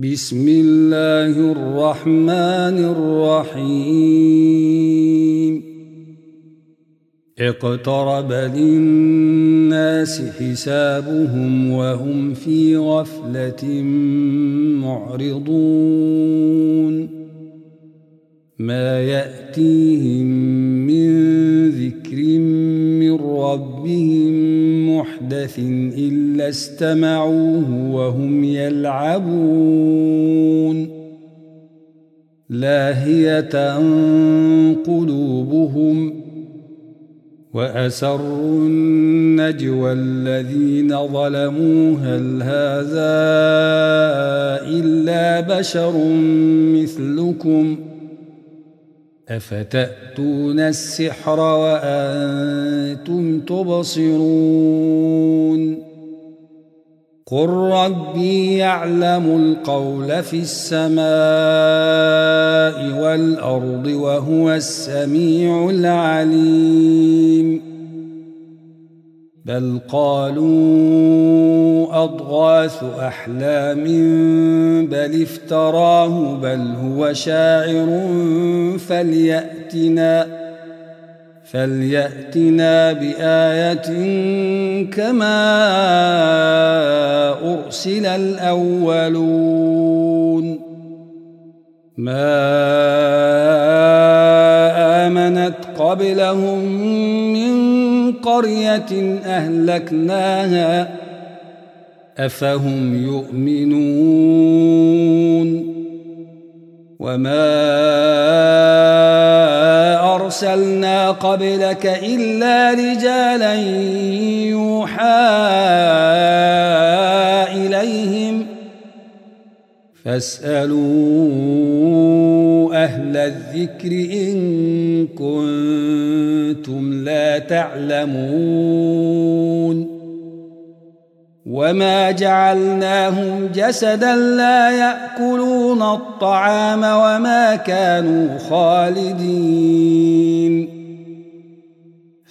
بسم الله الرحمن الرحيم. اقترب للناس حسابهم وهم في غفلة معرضون. ما يأتيهم من ذكر من ربهم محدث إلا استمعوه وهم يلعبون. لاهية قلوبهم وأسروا النجوى الذين ظلموا. هل هذا إلا بشر مثلكم ۖ؟ أفتأتون السحر وأنتم تبصرون قل ربي يعلم القول في السماء والأرض وهو السميع العليم بل قالوا أضغاث أحلام بل افتراه بل هو شاعر فليأتنا فليأتنا بآية كما أرسل الأولون. ما آمنت قبلهم قرية أهلكناها. أفهم يؤمنون؟ وما أرسلنا قبلك إلا رجالا يوحى إليهم. فاسألوا أهل الذكر إن كنتم لا تعلمون وما جعلناهم جسدا لا يأكلون الطعام وما كانوا خالدين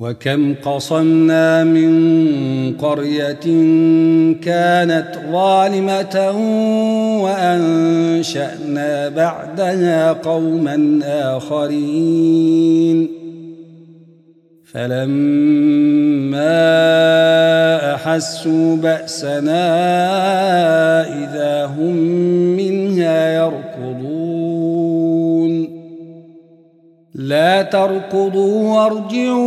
وكم قصمنا من قرية كانت ظالمة وأنشأنا بعدها قوما آخرين. فلما أحسوا بأسنا إذا هم منها لا تركضوا وارجعوا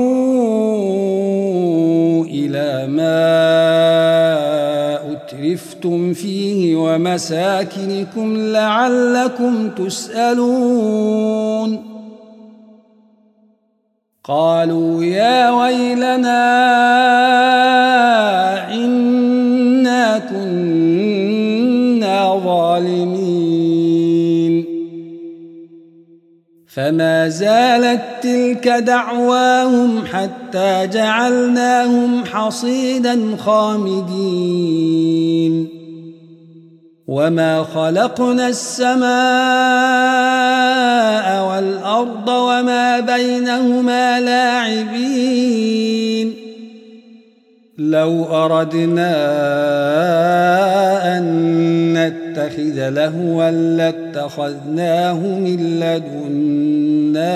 إلى ما أترفتم فيه ومساكنكم لعلكم تسألون. قالوا يا ويلنا إنا كنا ظالمين. فما زالت تلك دعواهم حتى جعلناهم حصيدا خامدين. وما خلقنا السماء والأرض وما بينهما لاعبين. لو أردنا أن نتخذ لهوا لاتخذناه من لدنا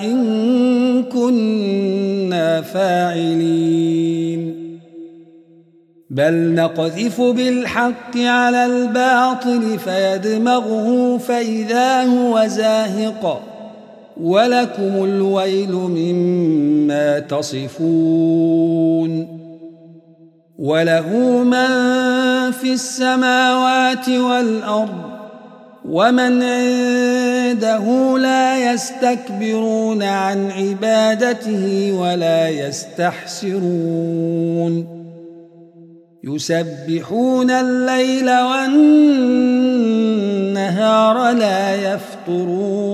إن كنا فاعلين. بل نقذف بالحق على الباطل فيدمغه فإذا هو زاهق. ولكم الويل مما تصفون وله من في السماوات والأرض ومن عنده لا يستكبرون عن عبادته ولا يستحسرون يسبحون الليل والنهار يفطرون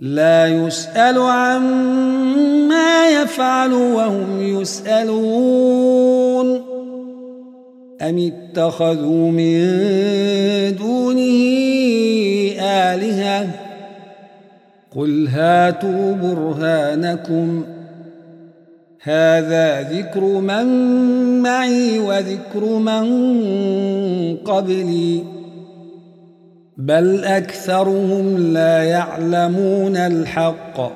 لا يسأل عما يفعل وهم يسألون. أم اتخذوا من دونه آلهة؟ قل هاتوا برهانكم. هذا ذكر من معي وذكر من قبلي. بل أكثرهم لا يعلمون الحق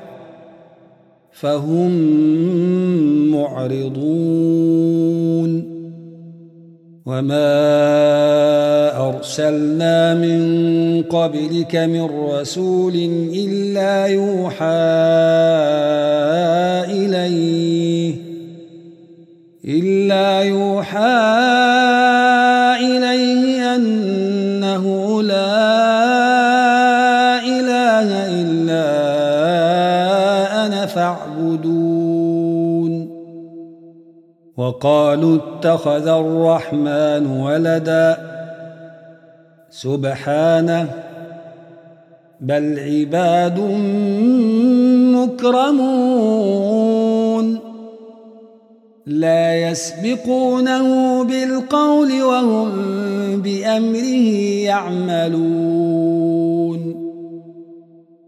فهم معرضون. وما أرسلنا من قبلك من رسول إلا يوحى إليه إلا يوحى إليه وقالوا اتخذ الرحمن ولدا سبحانه بل عباد مكرمون لا يسبقونه بالقول وهم بأمره يعملون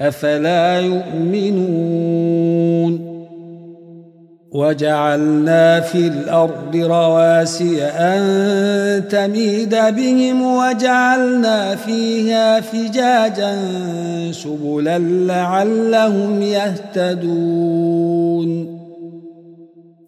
أفلا يؤمنون وجعلنا في الأرض رواسي أن تميد بهم وجعلنا فيها فجاجا سبلا لعلهم يهتدون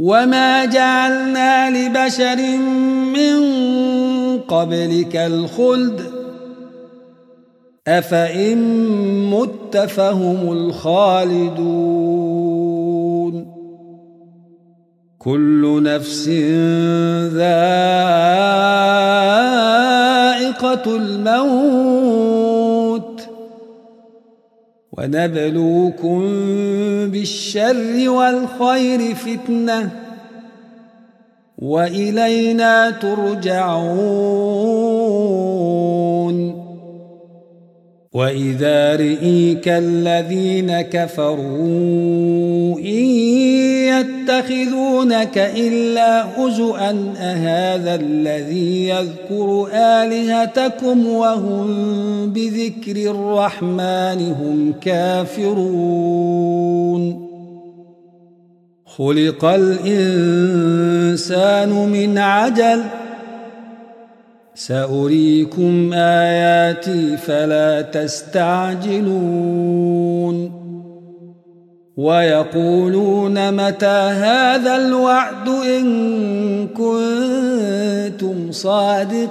وما جعلنا لبشر من قبلك الخلد أفإن مت فهم الخالدون كل نفس ذائقة الموت ونبلوكم بالشر والخير فتنة وإلينا ترجعون. وإذا رئيك الذين كفروا إن يتخذونك إلا هزؤا أهذا الذي يذكر آلهتكم وهم بذكر الرحمن هم كافرون خلق الإنسان من عجل ۖ سأريكم آياتي فلا تستعجلون ويقولون متى هذا الوعد إن كنتم صادقين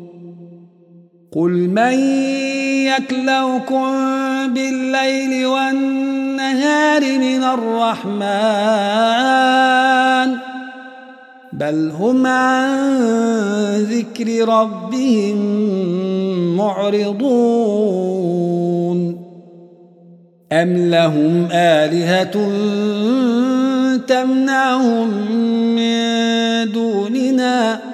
قل من يكلوكم بالليل والنهار من الرحمن بل هم عن ذكر ربهم معرضون أم لهم آلهة تمنعهم من دوننا ۖ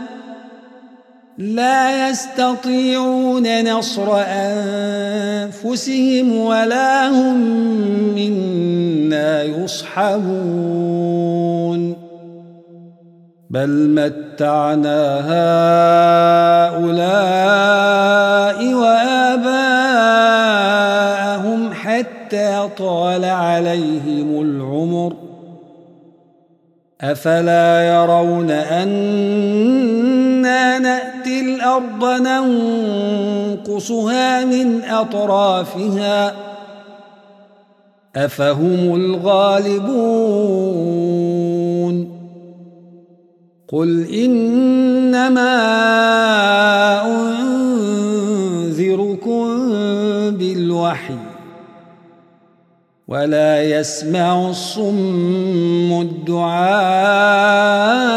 لا يستطيعون نصر أنفسهم ولا هم منا يصحبون. بل متعنا هؤلاء وآباءهم حتى طال عليهم العمر. أفلا يرون نأتي الأرض ننقصها من أطرافها. أفهم الغالبون. قل إنما أنذركم بالوحي ولا يسمع الصم الدعاء.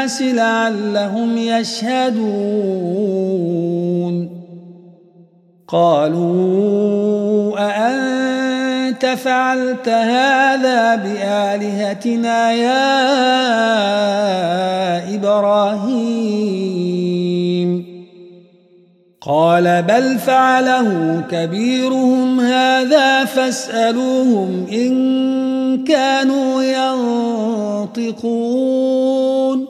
الناس لعلهم يشهدون. قالوا أأنت فعلت هذا بآلهتنا يا إبراهيم؟ قال بل فعله كبيرهم هذا فاسألوهم إن كانوا ينطقون.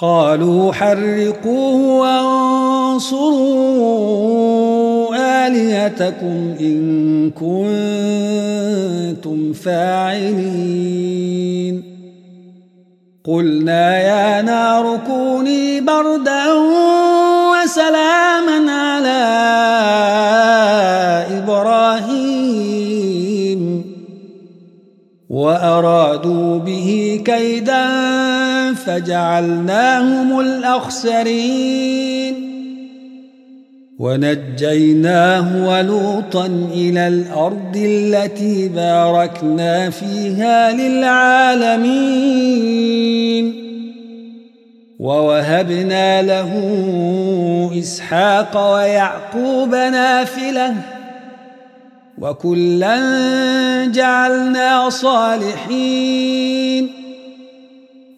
قالوا حرقوه وانصروا آلهتكم إن كنتم فاعلين. قلنا يا نار كوني بردا وأرادوا به كيدا فجعلناهم الأخسرين. ونجيناه ولوطا إلى الأرض التي باركنا فيها للعالمين. ووهبنا له إسحاق ويعقوب نافلة. وكلا جعلنا صالحين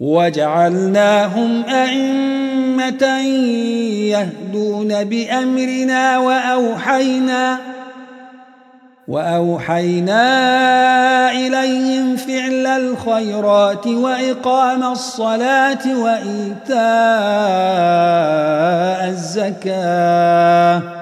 وجعلناهم أئمة يهدون بأمرنا وأوحينا وأوحينا إليهم فعل الخيرات وإقام الصلاة وإيتاء الزكاة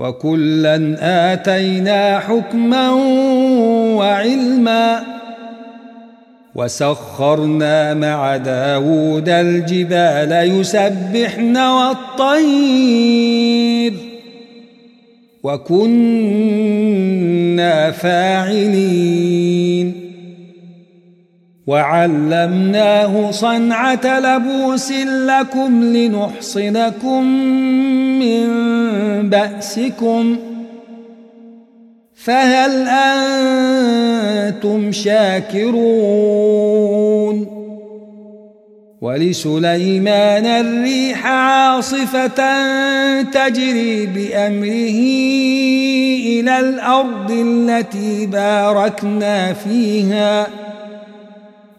وكلا آتينا حكما وعلما وسخرنا مع داود الجبال يسبحن والطير وكنا فاعلين. وعلمناه صنعة لبوس لكم لنحصنكم من بأسكم ۖ فهل أنتم شاكرون ولسليمان الريح عاصفة تجري بأمره إلى الأرض التي باركنا فيها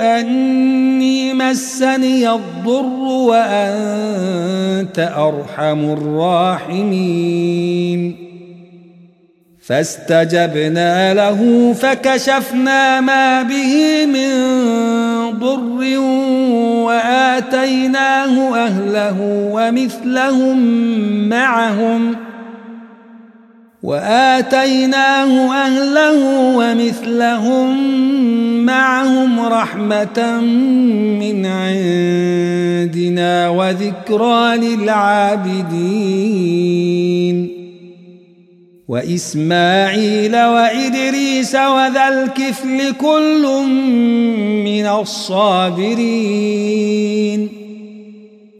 أني مسني الضر وأنت أرحم الراحمين. فاستجبنا له فكشفنا ما به من ضر وآتيناه أهله ومثلهم معهم. وآتيناه أهله ومثلهم معهم رحمة من عندنا وذكرى للعابدين. وإسماعيل وإدريس وذا الكفل كل من الصابرين.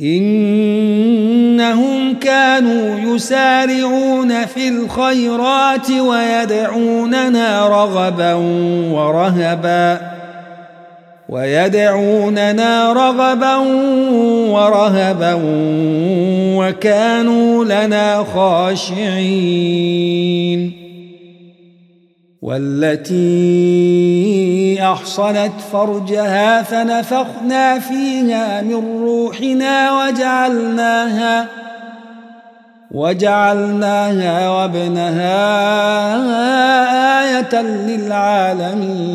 إنهم كانوا يسارعون في الخيرات ويدعوننا رغبا ورهبا. ويدعوننا رغبا ورهبا وكانوا لنا خاشعين. والتي أحصنت فرجها فنفخنا فيها من روحنا وجعلناها وجعلناها وابنها آية للعالمين.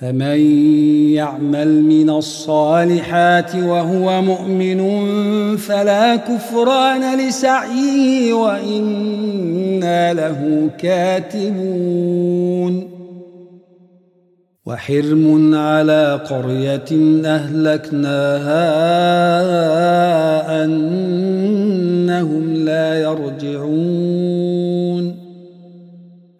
فمن يعمل من الصالحات وهو مؤمن فلا كفران لسعيه وإنا له كاتبون. وحرم على قرية أهلكناها أنهم لا يرجعون.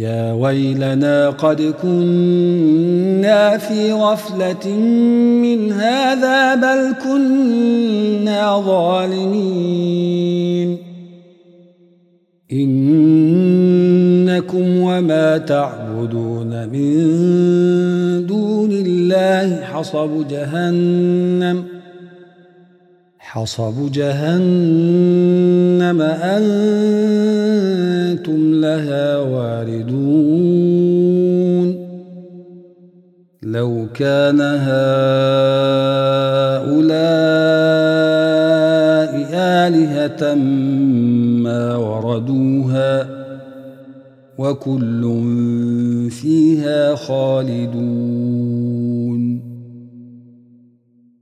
يا ويلنا قد كنا في غفلة من هذا بل كنا ظالمين. إنكم وما تعبدون من دون الله حصب جهنم. حصب جهنم أنتم لها واردون. لو كان هؤلاء آلهة ما وردوها وكل فيها خالدون.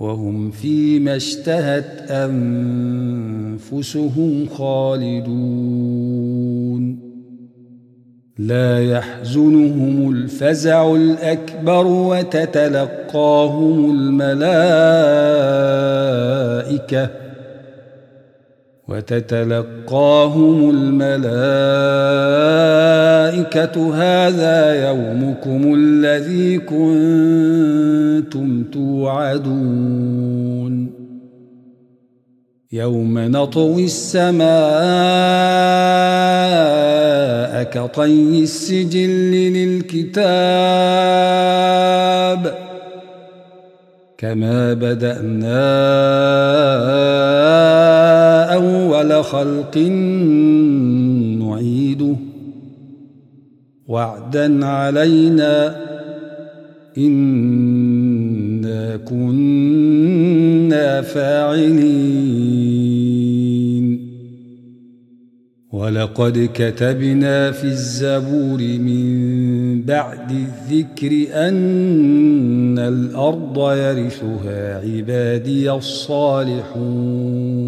وهم فيما اشتهت أنفسهم خالدون. لا يحزنهم الفزع الأكبر وتتلقاهم الملائكة. وتتلقاهم الملائكة هذا يومكم الذي كنتم توعدون. يوم نطوي السماء كطي السجل للكتاب كما بدأنا أول خلق نعيده. وعدا علينا إنا كنا فاعلين. ولقد كتبنا في الزبور من بعد الذكر أن الأرض يرثها عبادي الصالحون.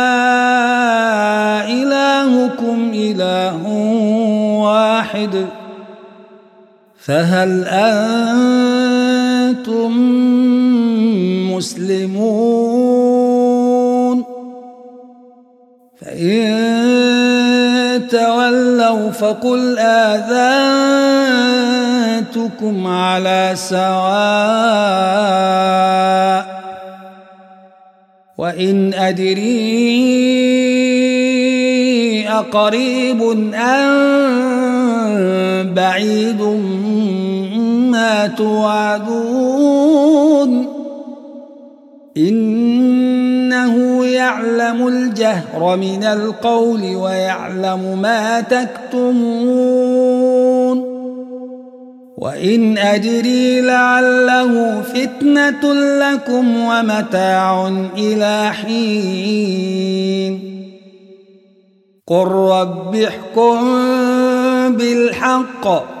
فهل أنتم مسلمون؟ فإن تولوا فقل آذنتكم على سواء. وإن أدري أقريب أم بعيد توعدون. إنه يعلم الجهر من القول ويعلم ما تكتمون. وإن أدري لعله فتنة لكم ومتاع إلى حين. قل رب احكم بالحق.